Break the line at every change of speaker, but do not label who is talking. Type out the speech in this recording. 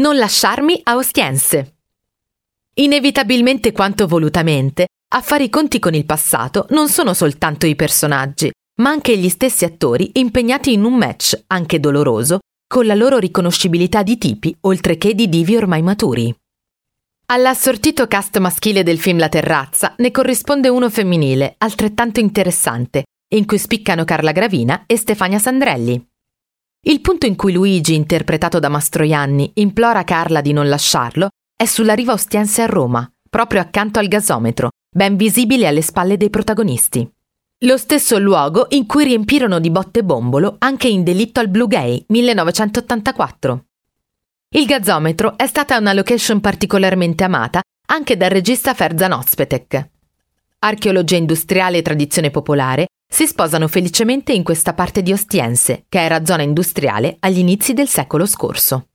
Non lasciarmi a Ostiense. Inevitabilmente quanto volutamente, a fare i conti con il passato non sono soltanto i personaggi, ma anche gli stessi attori impegnati in un match, anche doloroso, con la loro riconoscibilità di tipi, oltre che di divi ormai maturi. All'assortito cast maschile del film La terrazza ne corrisponde uno femminile, altrettanto interessante, in cui spiccano Carla Gravina e Stefania Sandrelli. Il punto in cui Luigi, interpretato da Mastroianni, implora Carla di non lasciarlo è sulla riva ostiense a Roma, proprio accanto al gasometro, ben visibile alle spalle dei protagonisti. Lo stesso luogo in cui riempirono di botte bombolo anche in Delitto al Blue Gay 1984. Il gazometro è stata una location particolarmente amata anche dal regista Ferzan Ozpetek. Archeologia industriale e tradizione popolare si sposano felicemente in questa parte di Ostiense, che era zona industriale agli inizi del secolo scorso.